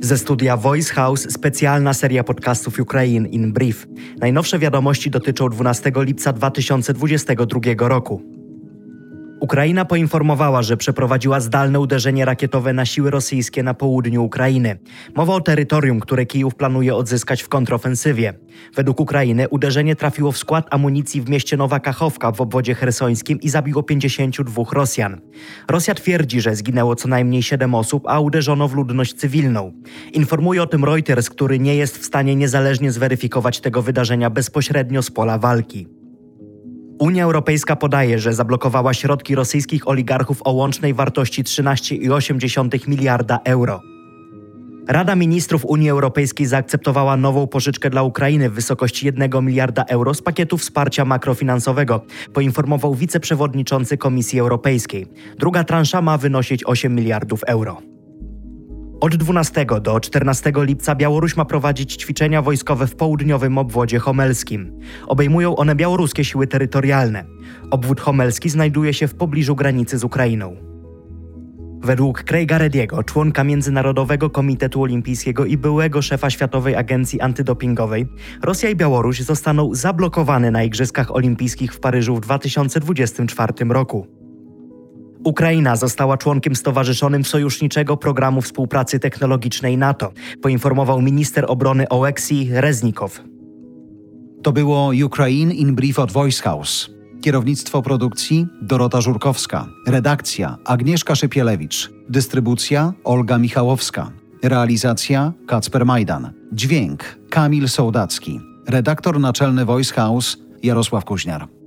Ze studia Voice House specjalna seria podcastów Ukraine in Brief. Najnowsze wiadomości dotyczą 12 lipca 2022 roku. Ukraina poinformowała, że przeprowadziła zdalne uderzenie rakietowe na siły rosyjskie na południu Ukrainy. Mowa o terytorium, które Kijów planuje odzyskać w kontrofensywie. Według Ukrainy uderzenie trafiło w skład amunicji w mieście Nowa Kachowka w obwodzie hersońskim i zabiło 52 Rosjan. Rosja twierdzi, że zginęło co najmniej 7 osób, a uderzono w ludność cywilną. Informuje o tym Reuters, który nie jest w stanie niezależnie zweryfikować tego wydarzenia bezpośrednio z pola walki. Unia Europejska podaje, że zablokowała środki rosyjskich oligarchów o łącznej wartości 13,8 miliarda euro. Rada Ministrów Unii Europejskiej zaakceptowała nową pożyczkę dla Ukrainy w wysokości 1 miliarda euro z pakietu wsparcia makrofinansowego, poinformował wiceprzewodniczący Komisji Europejskiej. Druga transza ma wynosić 8 miliardów euro. Od 12 do 14 lipca Białoruś ma prowadzić ćwiczenia wojskowe w południowym obwodzie homelskim. Obejmują one białoruskie siły terytorialne. Obwód homelski znajduje się w pobliżu granicy z Ukrainą. Według Craiga Rediego, członka Międzynarodowego Komitetu Olimpijskiego i byłego szefa Światowej Agencji Antydopingowej, Rosja i Białoruś zostaną zablokowane na Igrzyskach Olimpijskich w Paryżu w 2024 roku. Ukraina została członkiem stowarzyszonym Sojuszniczego Programu Współpracy Technologicznej NATO, poinformował minister obrony Oleksij Reznikow. To było Ukraine in Brief od Voice House. Kierownictwo produkcji Dorota Żurkowska. Redakcja Agnieszka Szypielewicz. Dystrybucja Olga Michałowska. Realizacja Kacper Majdan. Dźwięk Kamil Sołdacki. Redaktor naczelny Voice House Jarosław Kuźniar.